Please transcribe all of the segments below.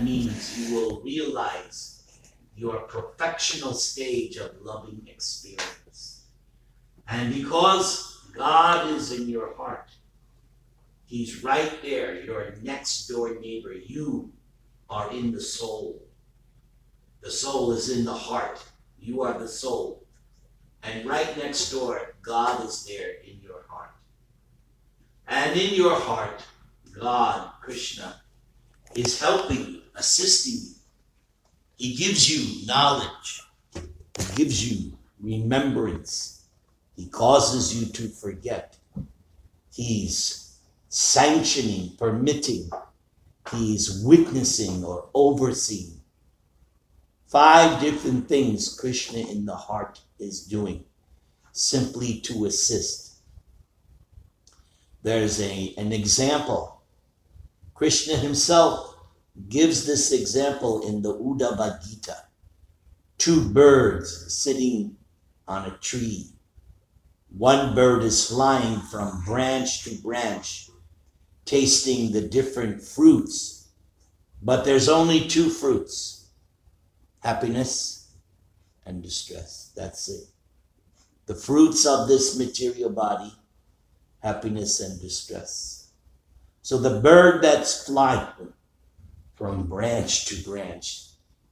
that means you will realize your perfectional stage of loving experience. And because God is in your heart, He's right there, your next door neighbor. You are in the soul. The soul is in the heart. You are the soul. And right next door, God is there in your heart. And in your heart, God, Krishna, is helping you, assisting you. He gives you knowledge. He gives you remembrance. He causes you to forget. He's sanctioning, permitting, he's witnessing or overseeing. Five different things Krishna in the heart is doing simply to assist. There's a, an example. Krishna himself gives this example in the Uddhava Gita. Two birds sitting on a tree. One bird is flying from branch to branch tasting the different fruits. But there's only two fruits happiness and distress. That's it. The fruits of this material body, happiness and distress. So the bird that's flying from branch to branch,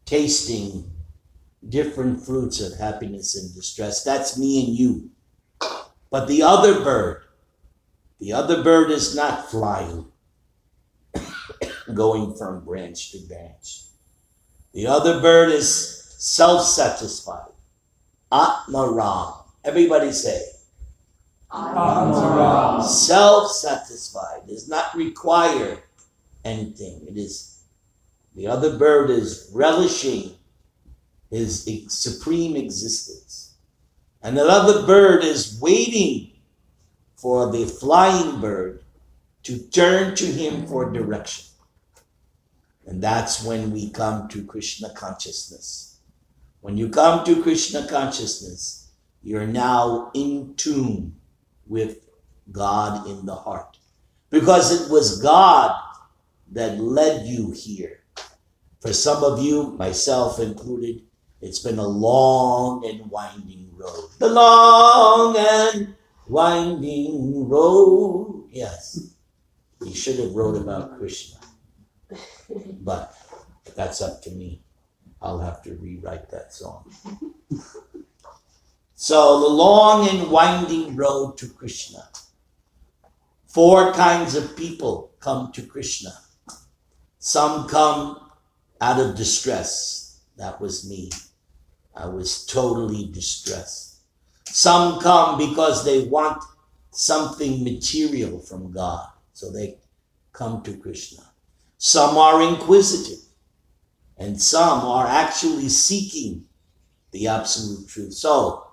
tasting different fruits of happiness and distress, that's me and you. But the other bird the other bird is not flying, going from branch to branch. The other bird is self satisfied. Atmaram. Everybody say. Atmaram. Self satisfied does not require anything. It is the other bird is relishing his supreme existence. And the other bird is waiting for the flying bird to turn to him for direction. And that's when we come to Krishna consciousness. When you come to Krishna consciousness, you're now in tune with God in the heart. Because it was God that led you here. For some of you, myself included, it's been a long and winding road. The long and winding road. Yes, he should have wrote about Krishna, but that's up to me. I'll have to rewrite that song. So, the long and winding road to Krishna. Four kinds of people come to Krishna. Some come out of distress. That was me. I was totally distressed. Some come because they want something material from God. So they come to Krishna. Some are inquisitive. And some are actually seeking the absolute truth. So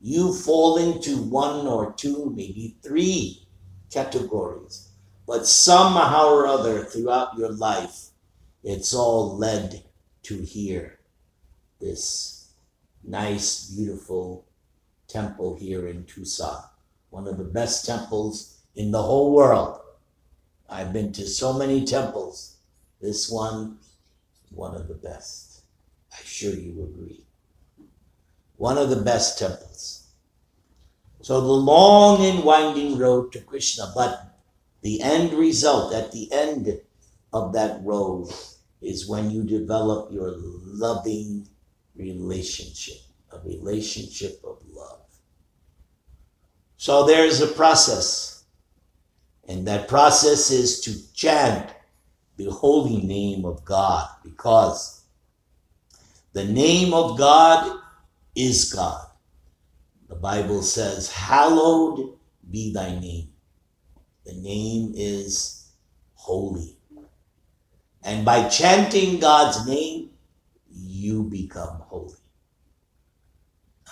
you fall into one or two, maybe three categories. But somehow or other throughout your life, it's all led to here. This nice, beautiful temple here in Tucson, one of the best temples in the whole world. I've been to so many temples. This one, one of the best. I'm sure you agree. One of the best temples. So the long and winding road to Krishna, but the end result at the end of that road is when you develop your loving relationship, a relationship of love. So there's a process. And that process is to chant the holy name of God because the name of God is God. The Bible says, Hallowed be thy name. The name is holy. And by chanting God's name, you become holy.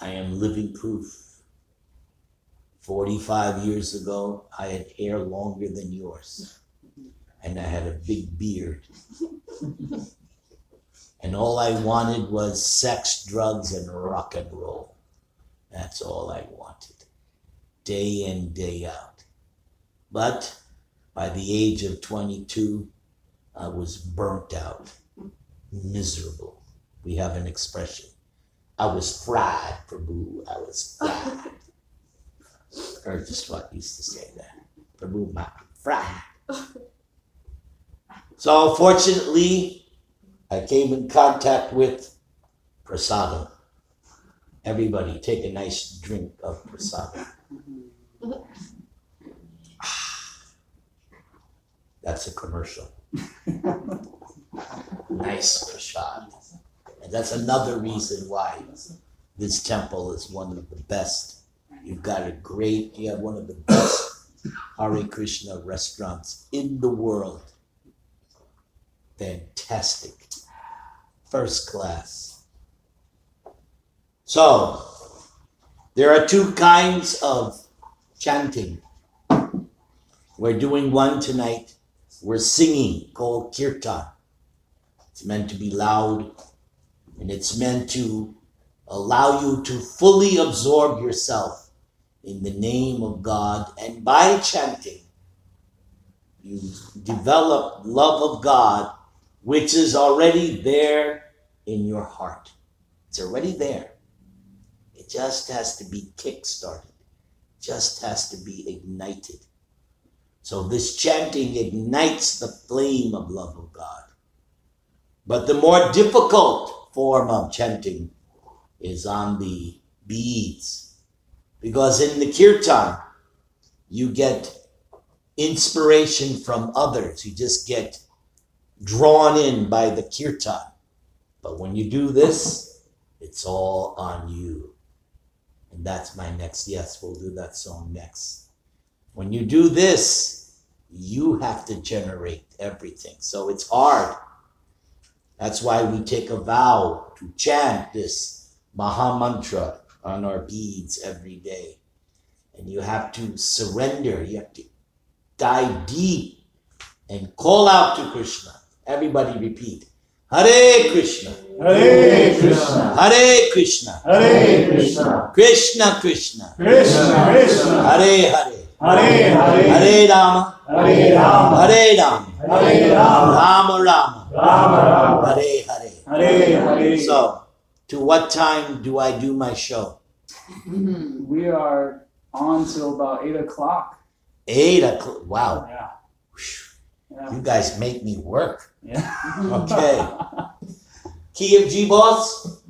I am living proof 45 years ago, I had hair longer than yours. And I had a big beard. and all I wanted was sex, drugs, and rock and roll. That's all I wanted, day in, day out. But by the age of 22, I was burnt out. miserable. We have an expression. I was fried, Prabhu. I was fried. Or just what used to say that. Prabhu, my fried. So fortunately, I came in contact with prasadam. Everybody take a nice drink of prasadam. That's a commercial. Nice prasad. And that's another reason why this temple is one of the best. You've got a great, you have one of the best Hare Krishna restaurants in the world. Fantastic. First class. So, there are two kinds of chanting. We're doing one tonight. We're singing called kirtan. It's meant to be loud and it's meant to allow you to fully absorb yourself in the name of God. And by chanting, you develop love of God, which is already there in your heart. It's already there. It just has to be kick-started, just has to be ignited. So this chanting ignites the flame of love of God. But the more difficult form of chanting is on the beads. Because in the kirtan, you get inspiration from others. You just get drawn in by the kirtan. But when you do this, it's all on you. And that's my next. Yes, we'll do that song next. When you do this, you have to generate everything. So it's hard. That's why we take a vow to chant this Maha Mantra on our beads every day. And you have to surrender. You have to dive deep and call out to Krishna. Everybody repeat. Hare Krishna. Hare Krishna. Hare Krishna. Hare Krishna. Krishna Krishna. Krishna Krishna. Hare Hare. Hare Hare. Hare Rama. Hare Rama. Hare Rama. Hare Rama. Rama Rama. Rama Rama. Hare Hare. Hare Hare. So, to what time do I do my show? We are on till about eight o'clock. Eight o'clock. Wow. Yeah. Yeah. You guys make me work. Yeah. Okay. Key of G Boss.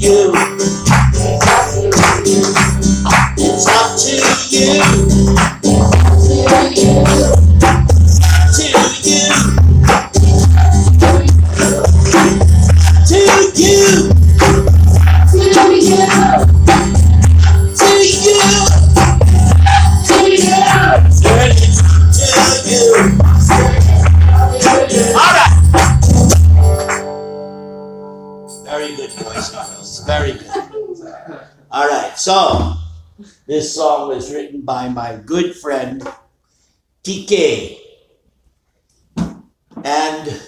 You. This song was written by my good friend TK. And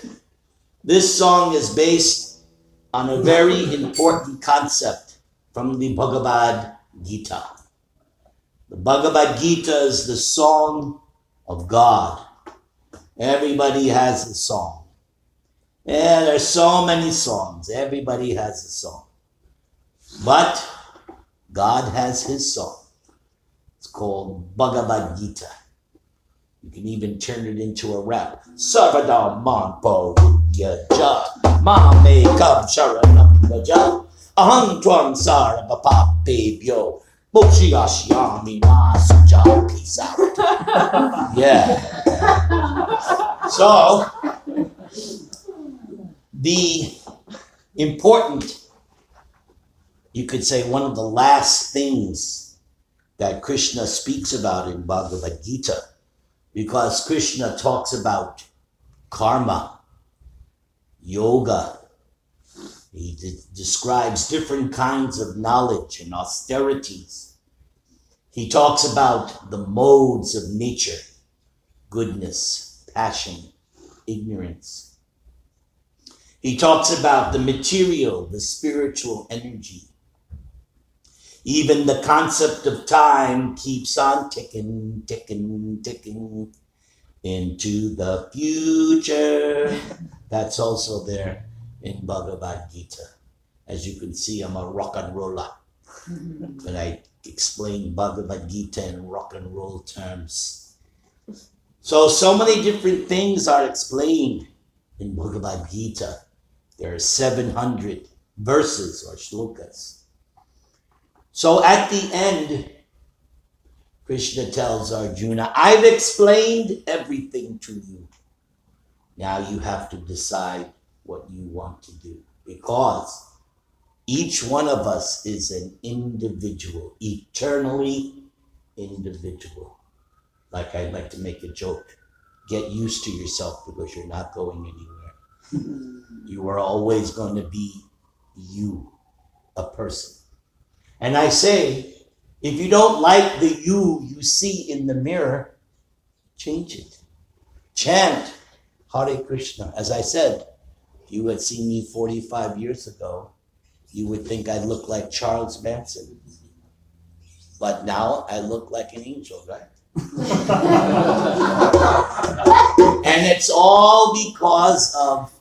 this song is based on a very important concept from the Bhagavad Gita. The Bhagavad Gita is the song of God. Everybody has a song. And there's so many songs. Everybody has a song. But God has his song. Called Bhagavad Gita. You can even turn it into a rap. Sarvada Manpo Yaja Mame Kam Sharanam Gaja Ahang Twan Sara Papapebyo Mokshiashyami Masuja Peace out. Yeah. So the important, you could say, one of the last things that Krishna speaks about in Bhagavad Gita, because Krishna talks about karma, yoga. He de- describes different kinds of knowledge and austerities. He talks about the modes of nature goodness, passion, ignorance. He talks about the material, the spiritual energy. Even the concept of time keeps on ticking, ticking, ticking into the future. That's also there in Bhagavad Gita. As you can see, I'm a rock and roller. Mm-hmm. When I explain Bhagavad Gita in rock and roll terms. So, so many different things are explained in Bhagavad Gita. There are 700 verses or shlokas. So at the end, Krishna tells Arjuna, I've explained everything to you. Now you have to decide what you want to do because each one of us is an individual, eternally individual. Like I like to make a joke get used to yourself because you're not going anywhere. You are always going to be you, a person. And I say, if you don't like the you you see in the mirror, change it. Chant Hare Krishna. As I said, if you had seen me 45 years ago, you would think I look like Charles Manson. But now I look like an angel, right? and it's all because of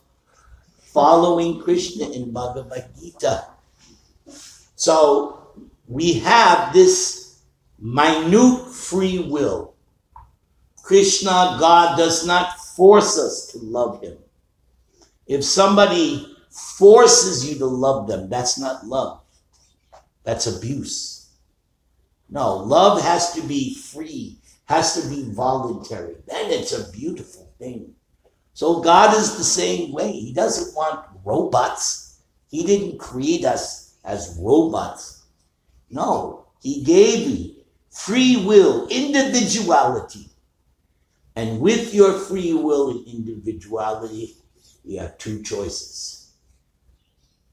following Krishna in Bhagavad Gita. So we have this minute free will. Krishna, God, does not force us to love Him. If somebody forces you to love them, that's not love, that's abuse. No, love has to be free, has to be voluntary. Then it's a beautiful thing. So God is the same way. He doesn't want robots. He didn't create us as robots. No, He gave you free will, individuality. And with your free will and individuality, you have two choices.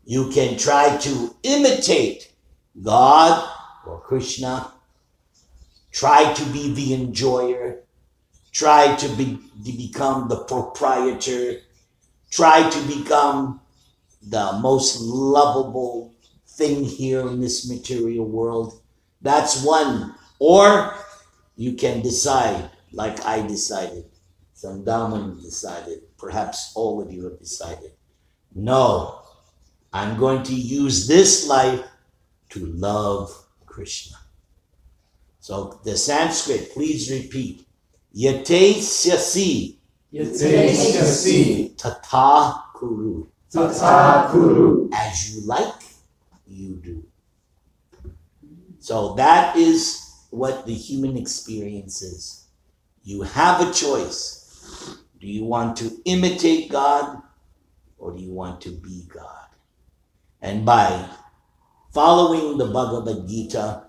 You can try to imitate God or Krishna, try to be the enjoyer, try to, be, to become the proprietor, try to become the most lovable thing here in this material world. That's one. Or you can decide, like I decided, Sandaman decided, perhaps all of you have decided. No, I'm going to use this life to love Krishna. So the Sanskrit, please repeat. Yate syasi Yate tata kuru. Tata Kuru. As you like, you do. So that is what the human experience is. You have a choice. Do you want to imitate God or do you want to be God? And by following the Bhagavad Gita,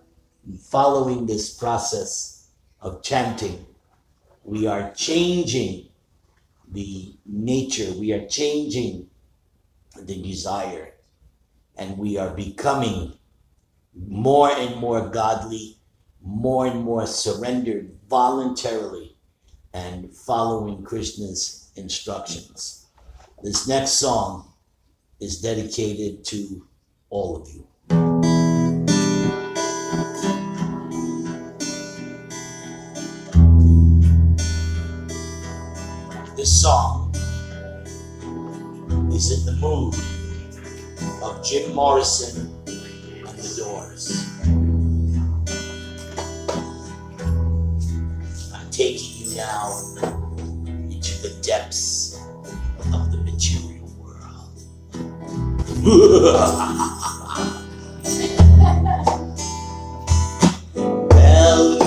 following this process of chanting, we are changing the nature, we are changing the desire, and we are becoming more and more godly, more and more surrendered voluntarily, and following Krishna's instructions. This next song is dedicated to all of you. This song is in the mood of Jim Morrison and the Doors. I'm taking you now into the depths of the material world. well,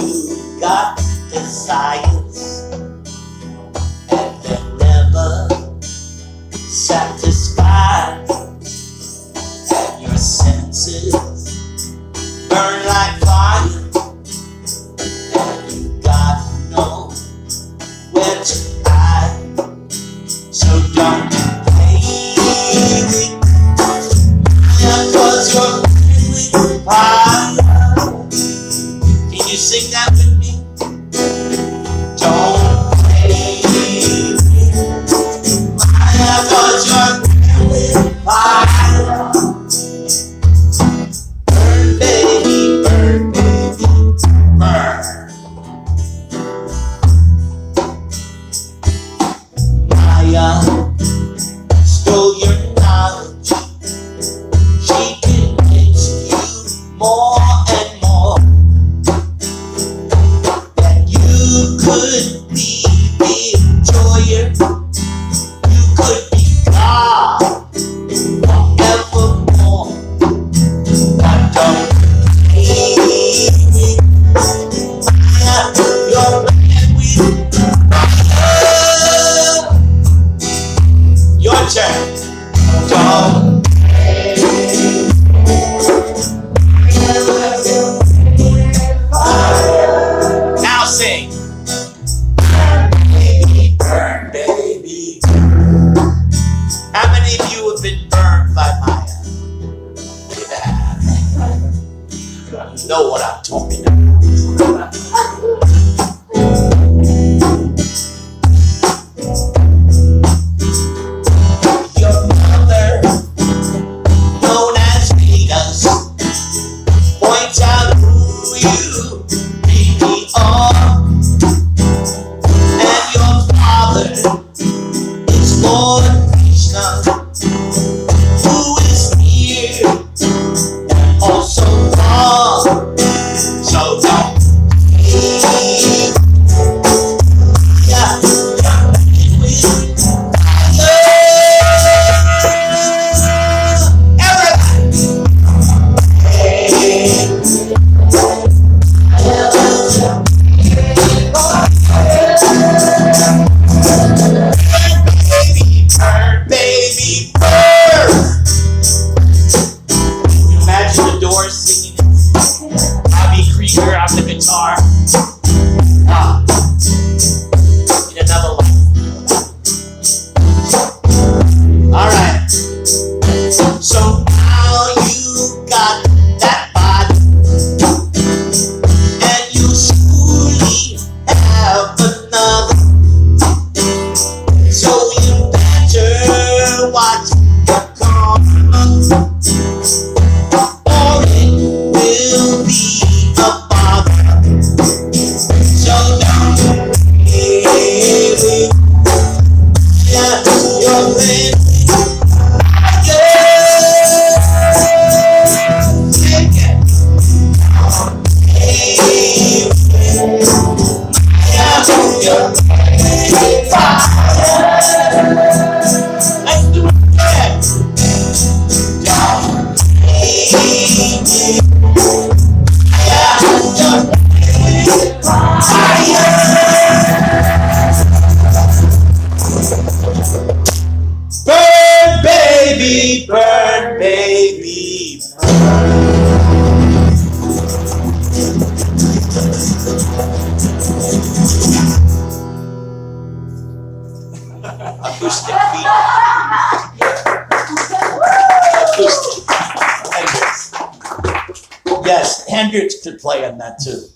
Hendrix could play on that too.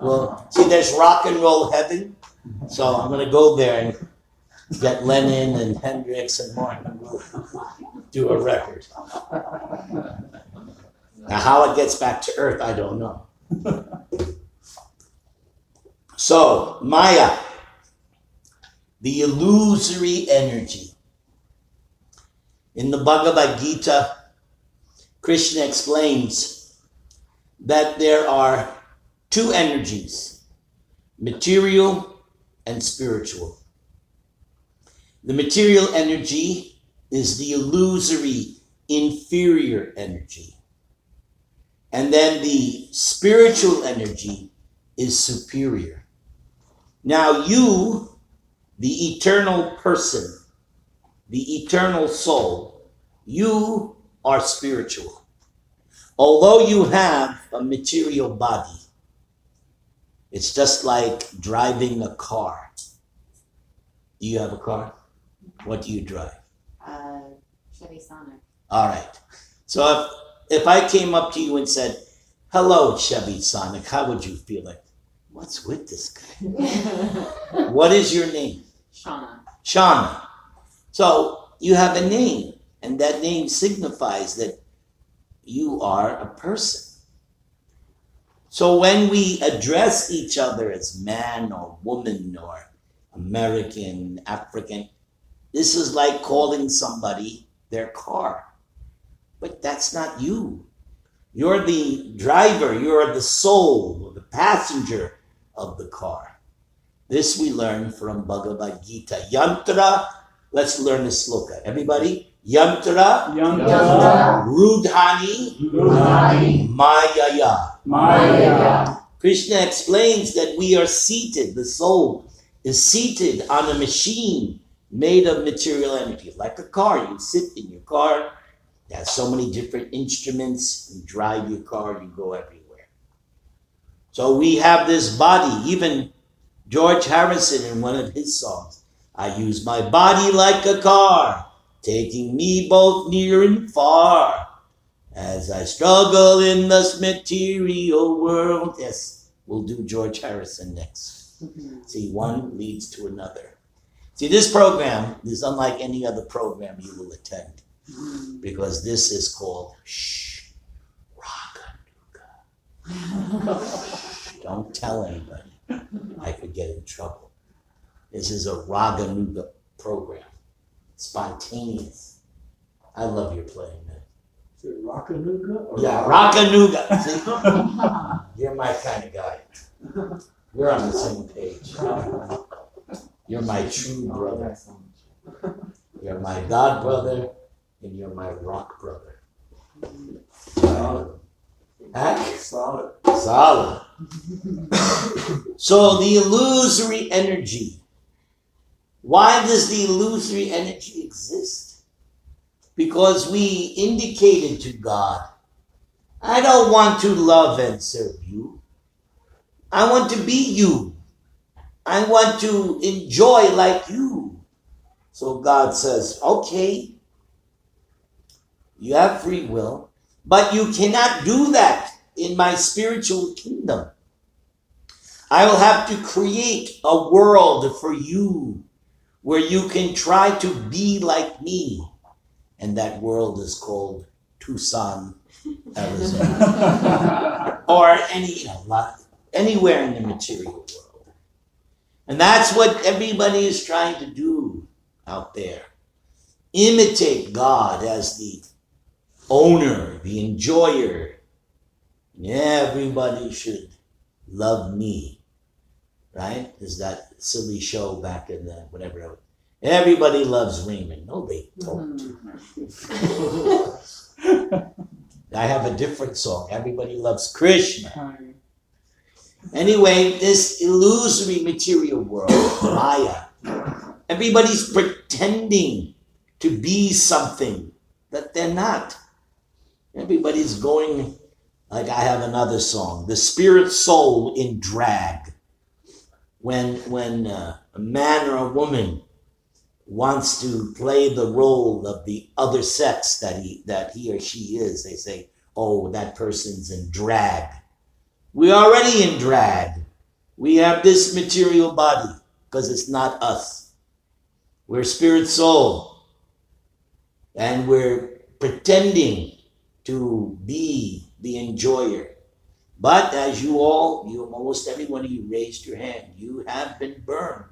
Well, see, there's rock and roll heaven, so I'm gonna go there and get Lennon and Hendrix and Martin. We'll do a record. Now, how it gets back to Earth, I don't know. So, Maya, the illusory energy. In the Bhagavad Gita, Krishna explains that there are two energies material and spiritual. The material energy is the illusory, inferior energy. And then the spiritual energy is superior. Now, you, the eternal person, the eternal soul, you are spiritual. Although you have a material body, it's just like driving a car. Do you have a car? What do you drive? Uh, Chevy Sonic. All right. So if, if I came up to you and said, Hello, Chevy Sonic, how would you feel like? What's with this guy? What is your name? Shauna. Shauna. So you have a name, and that name signifies that you are a person. So when we address each other as man or woman or American, African, this is like calling somebody their car. But that's not you. You're the driver, you're the soul, the passenger of the car. This we learn from Bhagavad Gita. Yantra, let's learn the sloka. Everybody, Yantra, Yantra, Rudhani, Rudhani, Mayaya. Maya, Krishna explains that we are seated, the soul is seated on a machine made of material energy, like a car. You sit in your car, it has so many different instruments, you drive your car, you go everywhere. So we have this body, even George Harrison in one of his songs. I use my body like a car, taking me both near and far. As I struggle in this material world. Yes, we'll do George Harrison next. Mm-hmm. See, one leads to another. See, this program is unlike any other program you will attend mm-hmm. because this is called Shh Raganuga. Don't tell anybody. I could get in trouble. This is a Raganuga program. Spontaneous. I love your playing, man. Is it Rockanuga? or Yeah, Rockanuga. You're my kind of guy. We're on the same page. You're my true brother. You're my God brother, and you're my rock brother. Solid. Huh? Solid. Solid. so the illusory energy. Why does the illusory energy exist? Because we indicated to God, I don't want to love and serve you. I want to be you. I want to enjoy like you. So God says, okay, you have free will, but you cannot do that in my spiritual kingdom. I will have to create a world for you where you can try to be like me. And that world is called Tucson, Arizona. or any, you know, anywhere in the material world. And that's what everybody is trying to do out there. Imitate God as the owner, the enjoyer. Everybody should love me. Right? Is that silly show back in the whatever. Everybody loves Raymond. No, they don't. I have a different song. Everybody loves Krishna. Anyway, this illusory material world, Maya, everybody's pretending to be something that they're not. Everybody's going, like I have another song, the spirit soul in drag. When when uh, a man or a woman wants to play the role of the other sex that he that he or she is. They say, "Oh, that person's in drag." We're already in drag. We have this material body because it's not us. We're spirit soul. And we're pretending to be the enjoyer. But as you all, you almost everyone of you raised your hand, you have been burned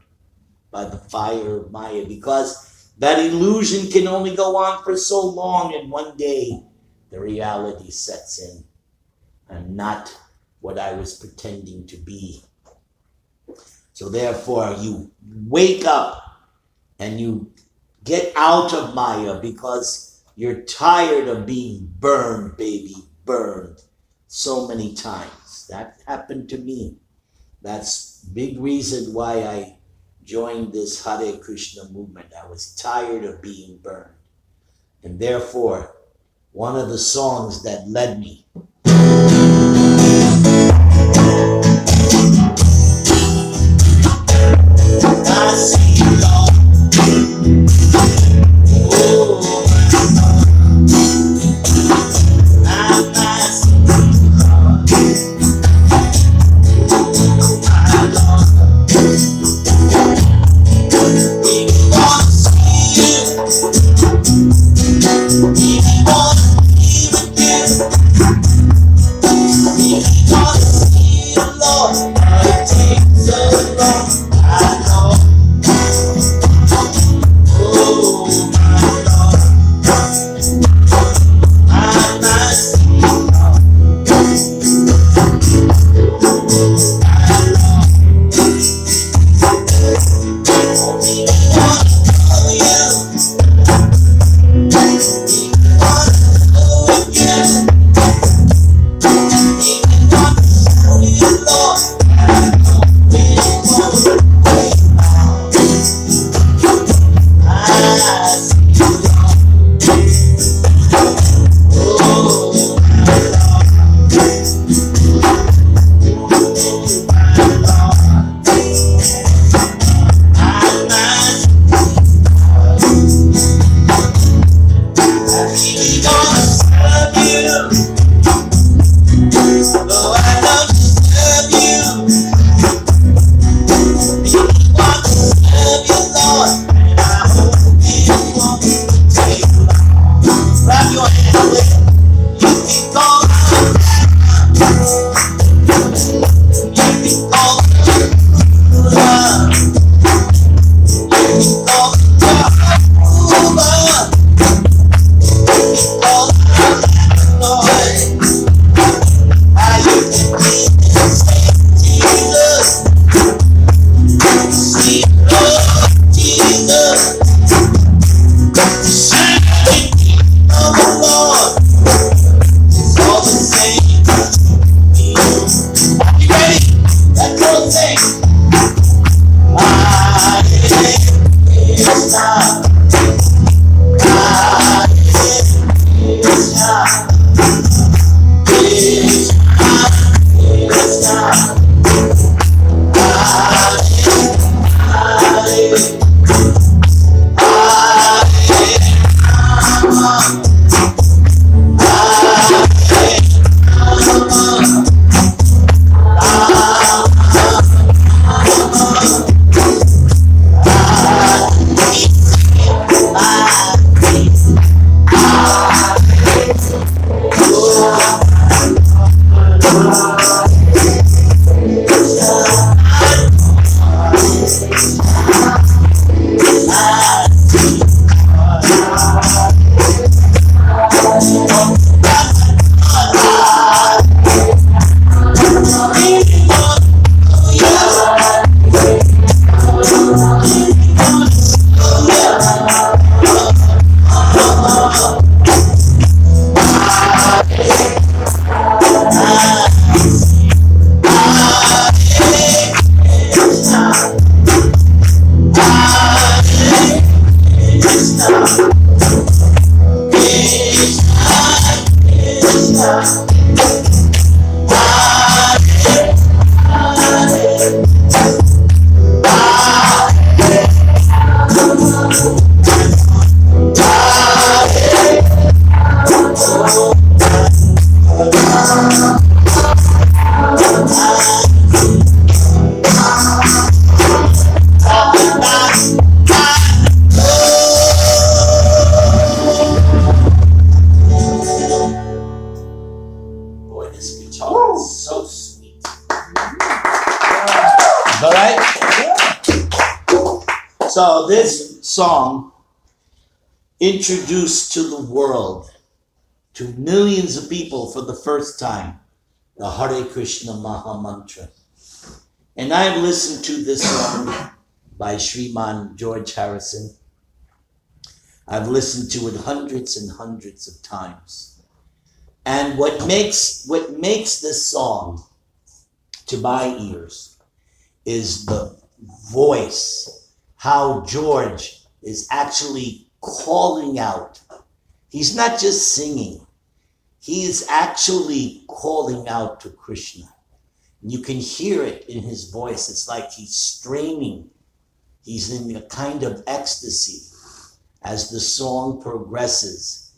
by the fire of Maya because that illusion can only go on for so long, and one day the reality sets in. I'm not what I was pretending to be. So therefore, you wake up and you get out of Maya because you're tired of being burned, baby, burned so many times. That happened to me. That's big reason why I joined this Hare Krishna movement. I was tired of being burned. And therefore, one of the songs that led me introduced to the world, to millions of people for the first time, the Hare Krishna Maha Mantra. And I've listened to this song by Sriman George Harrison. I've listened to it hundreds and hundreds of times. And what makes what makes this song to my ears is the voice, how George is actually calling out. He's not just singing, he is actually calling out to Krishna. You can hear it in his voice. It's like he's straining, he's in a kind of ecstasy as the song progresses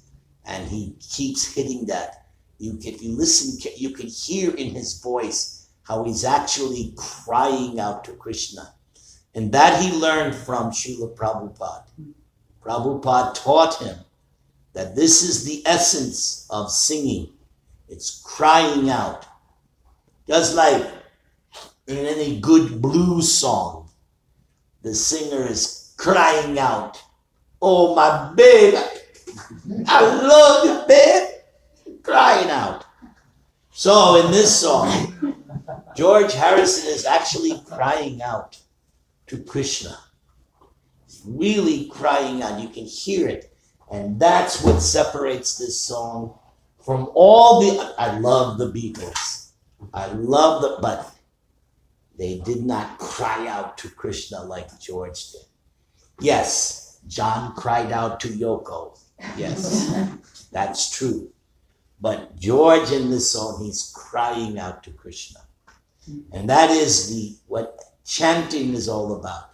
and he keeps hitting that. You can, if you listen, you can hear in his voice how he's actually crying out to Krishna. And that he learned from Srila Prabhupada. Prabhupada taught him that this is the essence of singing. It's crying out. Just like in any good blues song, the singer is crying out, Oh, my baby, I love you, babe, crying out. So in this song, George Harrison is actually crying out to Krishna. Really crying out. You can hear it. And that's what separates this song from all the. I love the Beatles. I love the. But they did not cry out to Krishna like George did. Yes, John cried out to Yoko. Yes, that's true. But George in this song, he's crying out to Krishna. And that is the what chanting is all about.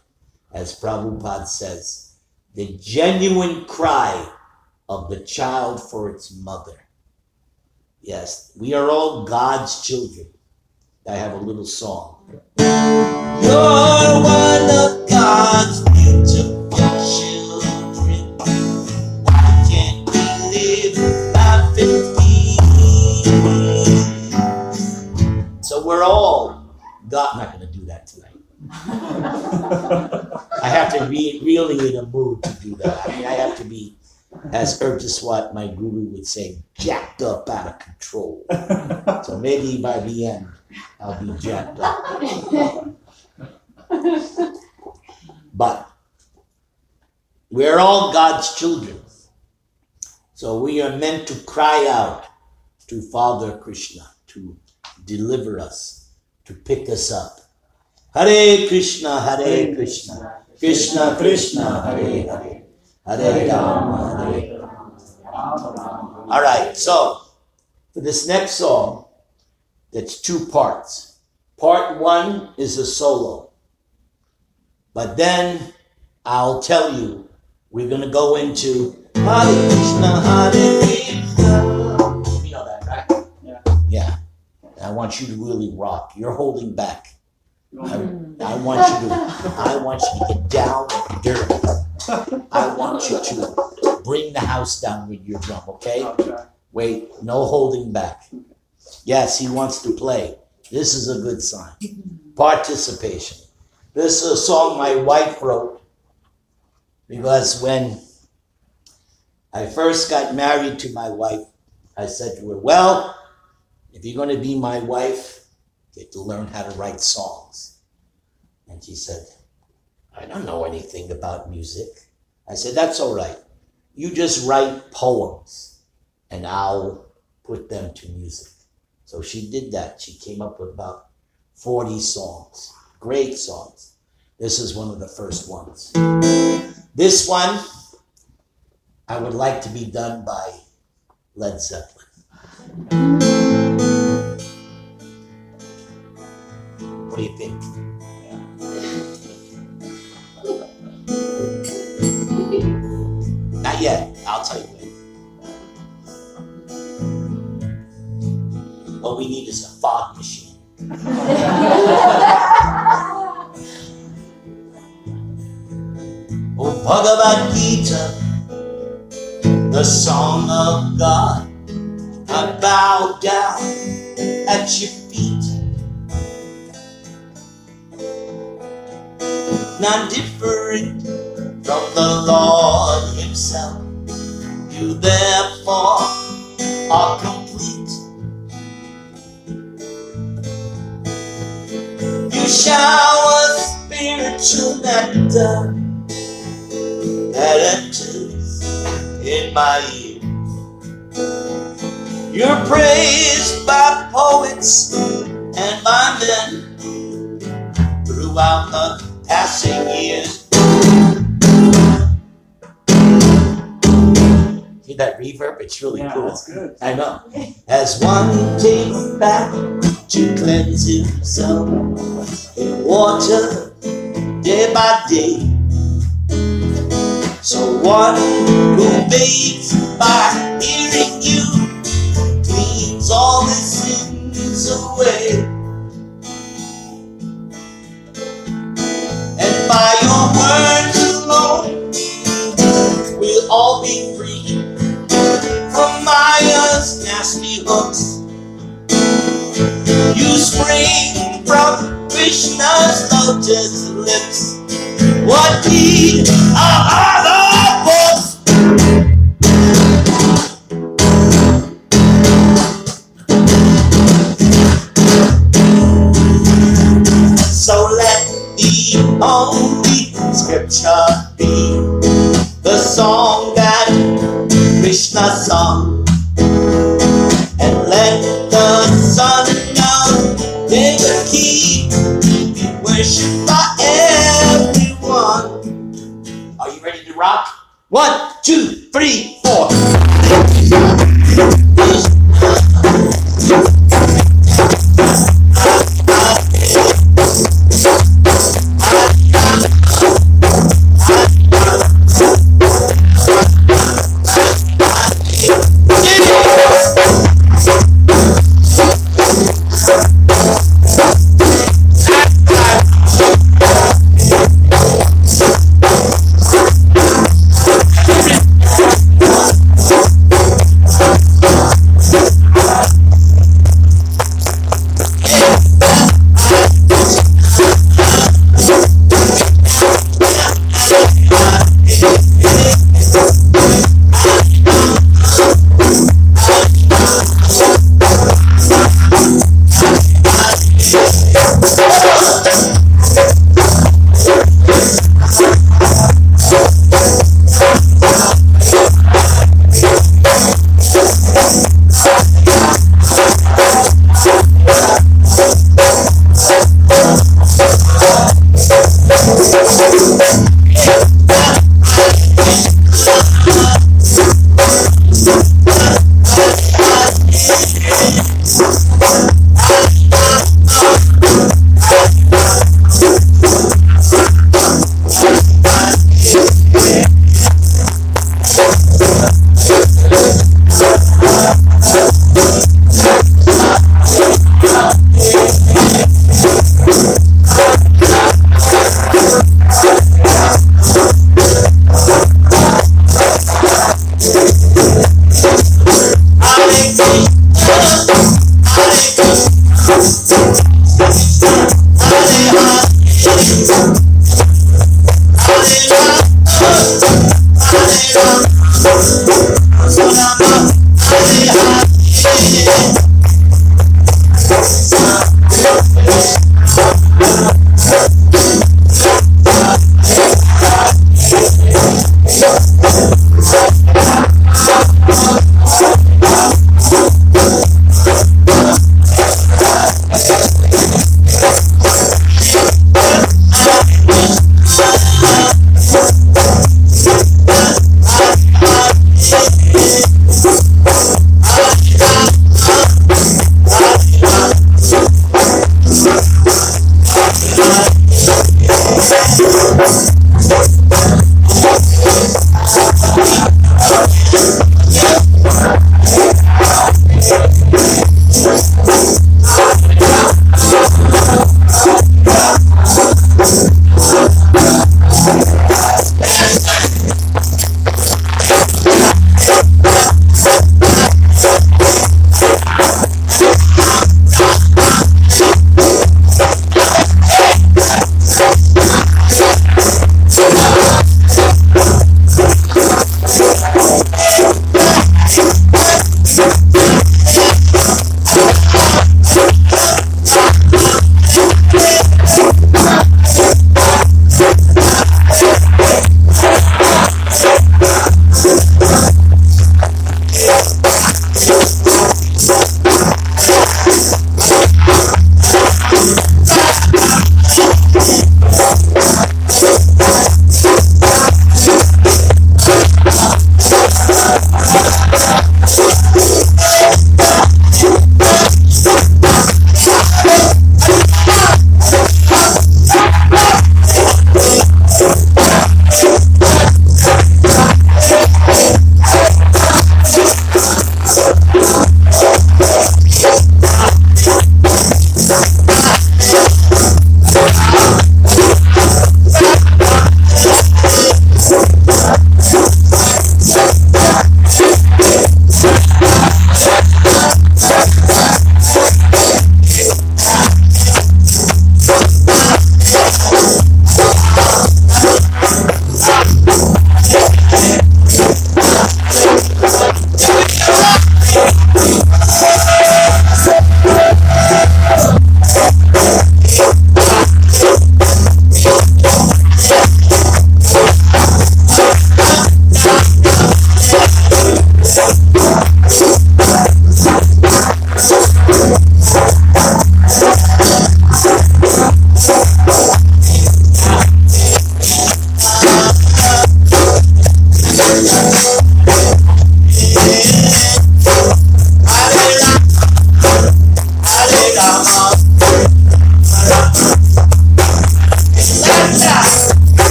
As Prabhupada says, the genuine cry of the child for its mother. Yes, we are all God's children. I have a little song. You're one of God's beautiful children. Why can't life in peace? So we're all God. I'm not going to do that tonight. I have to be really in a mood to do that. I mean, I have to be, as Urtaswat, my guru, would say, jacked up out of control. So maybe by the end, I'll be jacked up. But we're all God's children. So we are meant to cry out to Father Krishna to deliver us, to pick us up. Hare Krishna, Hare Krishna, Krishna Krishna, Hare Hare, Hare Rama, Hare Rama. All right, so for this next song, that's two parts. Part one is a solo. But then I'll tell you, we're going to go into Hare Krishna, Hare Krishna. You know that, right? Yeah. Yeah. I want you to really rock. You're holding back. I, want I mm. want you to I want you to get down and dirty. I want you to bring the house down with your drum, okay? Wait, no holding back. Yes, he wants to play. This is a good sign. Participation. This is a song my wife wrote because when I first got married to my wife, I said to her, Well, if you're going to be my wife, to learn how to write songs. And she said, I don't know anything about music. I said, That's all right. You just write poems and I'll put them to music. So she did that. She came up with about 40 songs. Great songs. This is one of the first ones. This one, I would like to be done by Led Zeppelin. Do you think? Not yet. I'll tell you. What we need is a fog machine. Oh, Bhagavad Gita, the song of God. I bow down at your not different from the Lord Himself. You therefore are complete. You shower spiritual nectar that enters in my ear. You're praised by poets and by men throughout the passing years. See that reverb? It's really Yeah, cool. that's good. I know. As one takes back to cleanse himself in water day by day. So one who bathes by hearing you your words alone, we'll all be free from Maya's nasty hooks. You spring from Krishna's lotus lips. What need are other Krishna sung. And let the son of Devaki be worshipped by everyone. Are you ready to rock? One, two, three, four.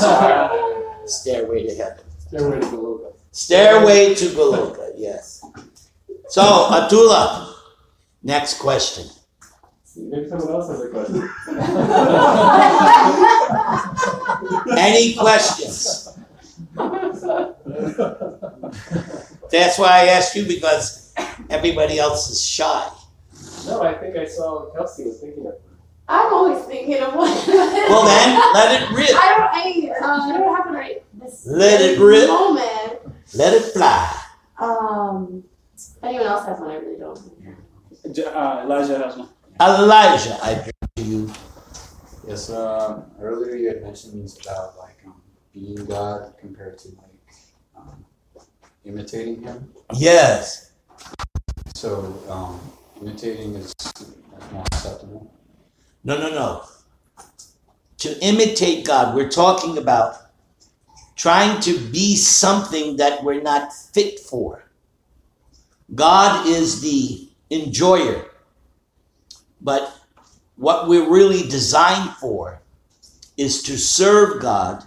Stairway to Heaven. Stairway to Beluga. Stairway to Beluga, yes. So, Atula, next question. Maybe someone else has a question. Any questions? That's why I asked you because everybody else is shy. no, I think I saw Kelsey was thinking of I'm always thinking of one. Well, then, let it rip. I don't. I, uh, I don't have it right this Let it rip. moment. Let it fly. Um, anyone else has one, I really don't. Uh, Elijah has one. Elijah, I bring to you. Yes, uh, earlier you had mentioned things about like um, being God compared to like um, imitating Him. Yes. So um, imitating is like, more acceptable. No, no, no. To imitate God, we're talking about trying to be something that we're not fit for. God is the enjoyer. But what we're really designed for is to serve God.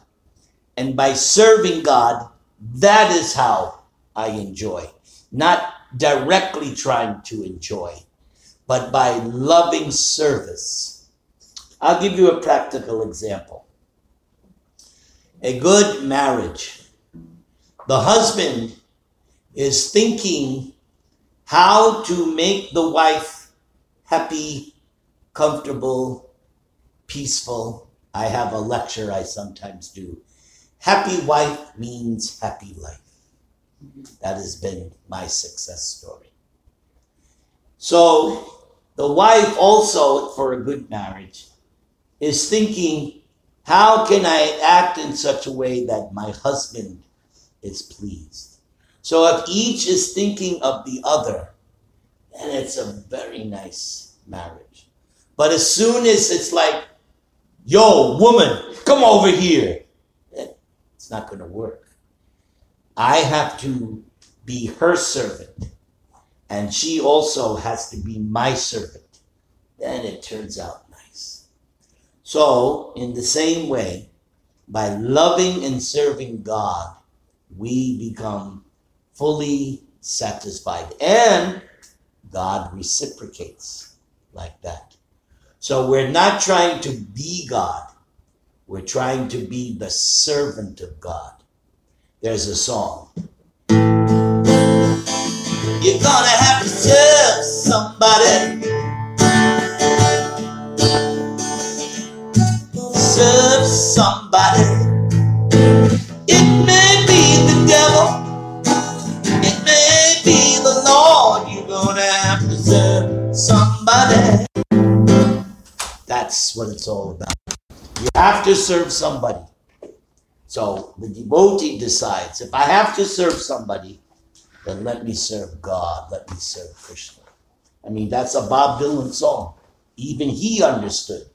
And by serving God, that is how I enjoy. Not directly trying to enjoy, but by loving service. I'll give you a practical example. A good marriage. The husband is thinking how to make the wife happy, comfortable, peaceful. I have a lecture I sometimes do. Happy wife means happy life. That has been my success story. So, the wife also, for a good marriage, is thinking, how can I act in such a way that my husband is pleased? So, if each is thinking of the other, then it's a very nice marriage. But as soon as it's like, yo, woman, come over here, it's not going to work. I have to be her servant, and she also has to be my servant. Then it turns out. So, in the same way, by loving and serving God, we become fully satisfied. And God reciprocates like that. So we're not trying to be God, we're trying to be the servant of God. There's a song. You're gonna have to serve somebody. Serve somebody. It may be the devil. It may be the Lord. You're gonna have to serve somebody. That's what it's all about. You have to serve somebody. So the devotee decides if I have to serve somebody, then let me serve God, let me serve Krishna. I mean, that's a Bob Dylan song. Even he understood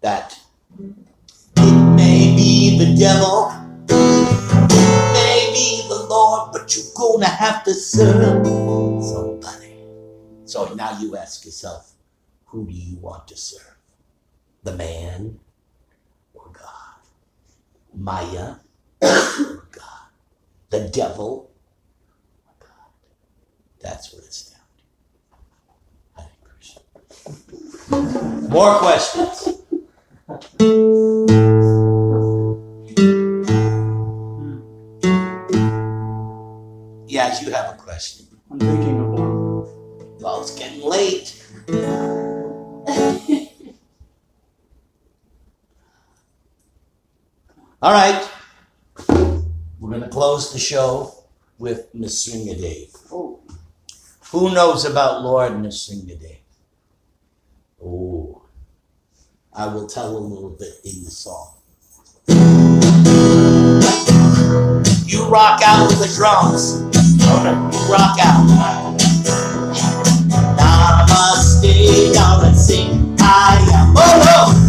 that it may be the devil, it may be the Lord, but you're gonna have to serve somebody. So now you ask yourself, who do you want to serve? The man or God? Maya or God? The devil or God? That's what it's down to. Hare Krishna. More questions? Yes, you have a question. I'm thinking one. Well, it's getting late. All right. We're going to close the show with Nrsingadev. Oh, Who knows about Lord Nrsingadev? Oh, I will tell a little bit in the song. You rock out with the drums. You rock out. Namaste, let's sing. I am oh progress.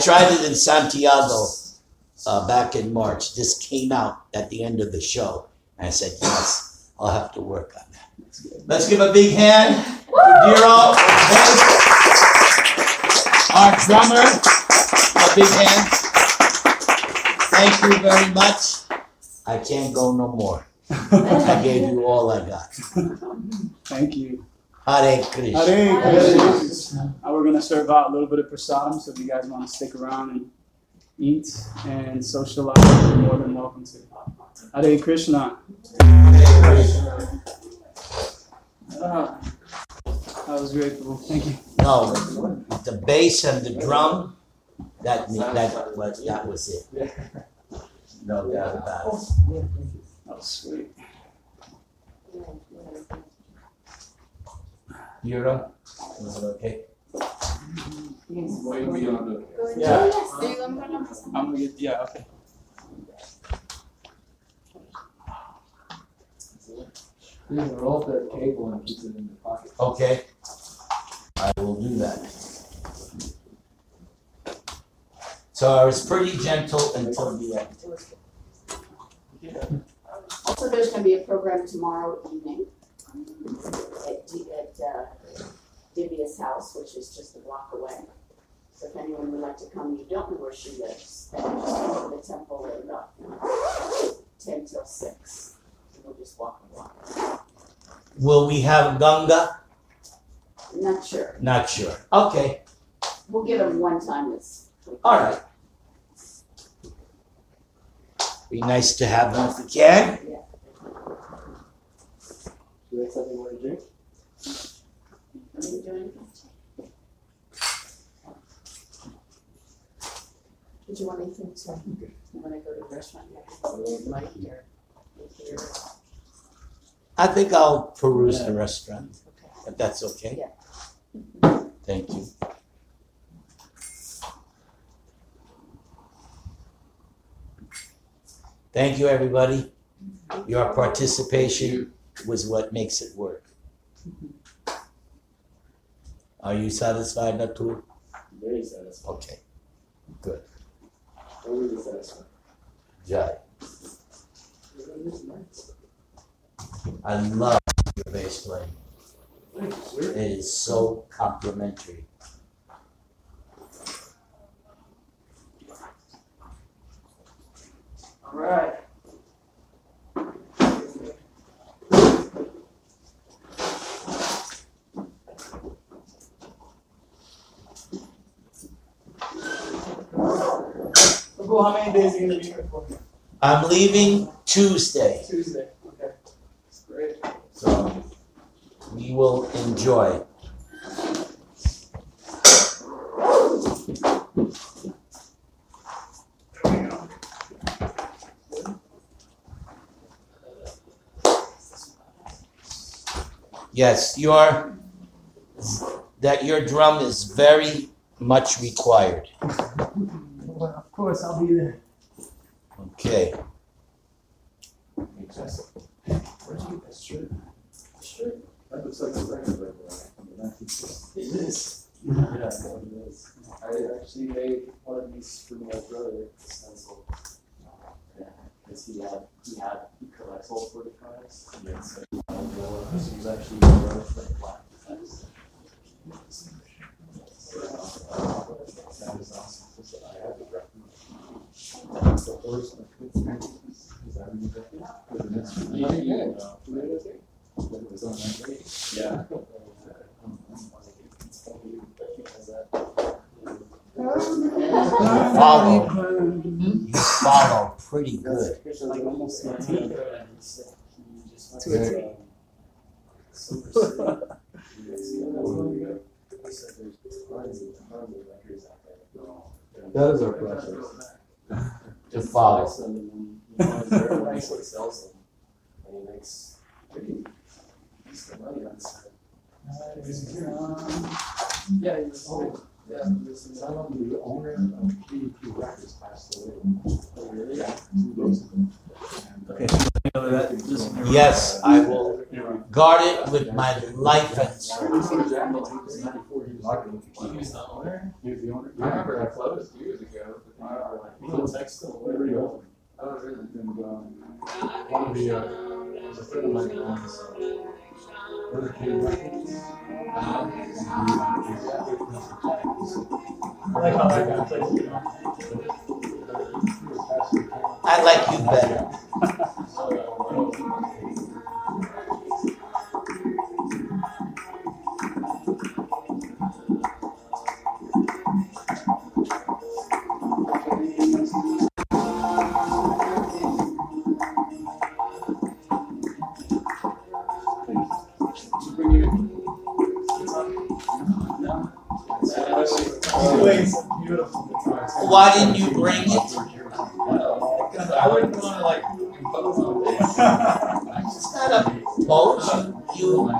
I tried it in Santiago uh, back in March. This came out at the end of the show. And I said, yes, I'll have to work on that. Let's give a big hand to Diro. Our drummer. A big hand. Thank you very much. I can't go no more. I gave you all I got. Thank you. Hare Krishna. Hare Hare Krishna. Uh, we're gonna serve out a little bit of prasadam, so if you guys want to stick around and eat and socialize, you're more than welcome to. Hare Krishna. Ah, that was grateful. Thank you. No, the bass and the drum, that, that, was that was it. No doubt about it. That was sweet. Diro, was it okay? Way beyond the. Yeah. I'm gonna- get, yeah, okay. You roll the cable and keep it in your pocket. Okay. I will do that. So I was pretty gentle until the end. Also, there's gonna be a program tomorrow evening at D, at, uh, Divya's house, which is just a block away. So if anyone would like to come, you don't know where she lives, then just come to the temple at about ten till six. And We'll just walk a block. Will we have Ganga? Not sure. Not sure. Okay, We'll give them one time this week. all right. Be nice to have them if we can. Do you have something you want to drink? Are you doing? Did you want anything to, you wanna go to the restaurant? Like here, here, I think I'll peruse the restaurant, okay. if that's okay. Yeah. Thank you. Thank you, everybody. Your participation was what makes it work. Are you satisfied, Natul? Very satisfied. Okay, good. Totally satisfying. Jai. I love your bass playing. Thank you, sir. It is so complimentary. All right. Well, how many days are you gonna be here for? I'm leaving Tuesday, Tuesday, okay. It's great. so we will enjoy. Yes, your that your drum is very much required. Well, of course, I'll be there. Okay. Where'd you get that shirt? Shirt? That looks like a record label, right? From the 1960s. It is. Mm-hmm. Yeah, it is. I actually made one of these for my brother, stencil. Because he had, he had, he collects old forty-fives. Yeah, so he wanted to go, this was actually my brother's like black defense. That is awesome. I have the record. The horse and the kids. Is that what you did? Was it next week? It was on that day. Yeah. Follow. You follow pretty good. Like almost to a T. To a T. That is our process. To follow. Everybody sells them. And he makes pretty decent money on the side. Yeah, he was old. Yeah, this is, I don't the owner of BEP Records passed away. Really? Yeah, two days ago. And, uh, Yes, I will guard it with my life and soul. He was the owner? He was the owner. I remember I closed years ago. but they were like, Little text, whatever you open. I like you better. Anyways, beautiful guitars. Why didn't you bring it? Because I wouldn't want to like impose on this. It's not a boast. You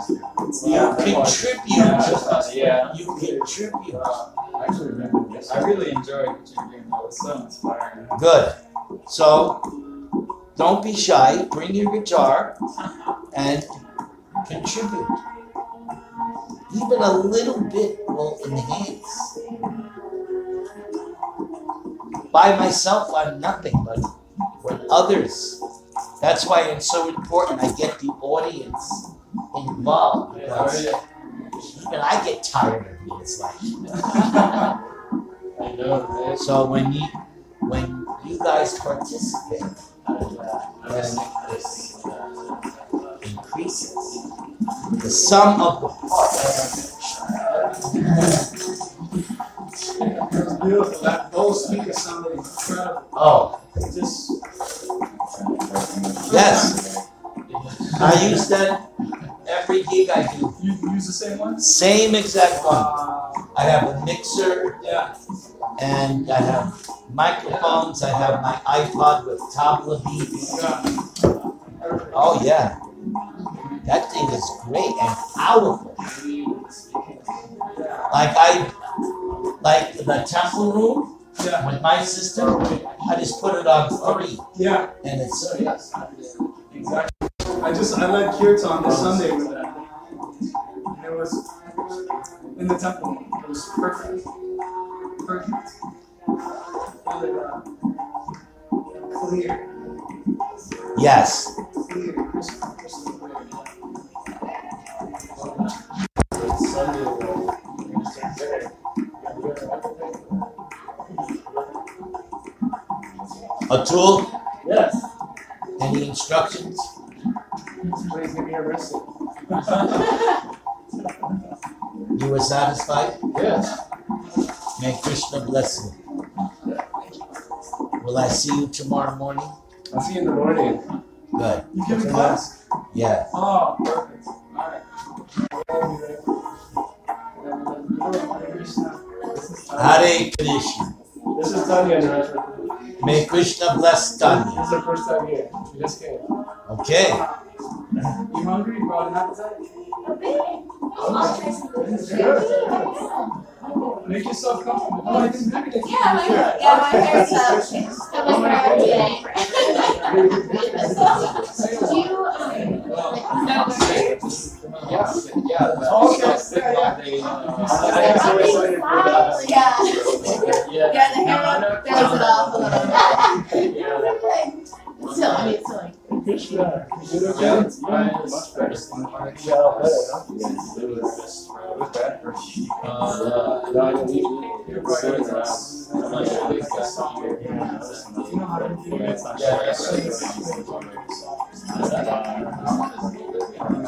you contribute. To us. Yeah. You contribute. Uh, I actually remember this. I really enjoyed what you were doing. That was so inspiring. Good. So don't be shy. Bring your guitar and contribute. Even a little bit will enhance. By myself, I'm nothing, but with others, that's why it's so important I get the audience involved. Because even I get tired of it. It's like, I know, so when you when you guys participate, this increases. The sum of the parts. It was beautiful. That those speakers sounded incredible. Oh, Just yes. I use that every gig I do. you use the same one. Same exact one. Uh, I have a mixer yeah. and I have microphones. I have my iPod with tabla beats. Yeah. Oh yeah. That thing is great and powerful. Like I like the temple room Yeah. with my system, I just put it on three Yeah. and it's Exactly. I just I led kirtan this Sunday with that. And it was in the temple. It was perfect. Perfect. Really, uh, clear. yes. Clear. Crystal, crystal clear. A tool? Yes. Any instructions? Please give me a wrist. You were satisfied? Yes. May Krishna bless you. Will I see you tomorrow morning? I'll see you in the morning. Good. You give me class? Yeah. Oh, perfect. Alright. Krishna. Hare Krishna. This is Tanya and. May Krishna bless This Tanya. is our first time here. We just came. Okay. You hungry? You brought an appetite? Make yourself comfortable. Oh, I didn't have anything. Yeah, my, yeah, my hair's up. Got my hair up today. Do you, um, know where? Yeah, yeah. That's the one they, uh, I'm so excited for that. Yeah. Yeah. Yeah, the hair throws it off a little bit. Still, I mean, like. Krishna. Yeah. Yeah, that's. Yeah,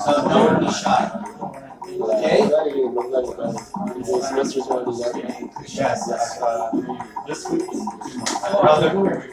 So don't be shy. Okay? Yes, uh, this week. My brother.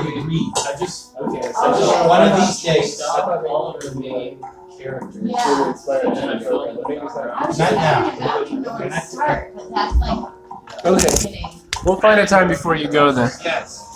agree. I just, okay. Oh, One of these days. Stop all of the main characters. Yeah. Inspired. I was Not just now. thinking about you know where start, but that's like Okay, beginning. we'll find a time before you go then. Yes.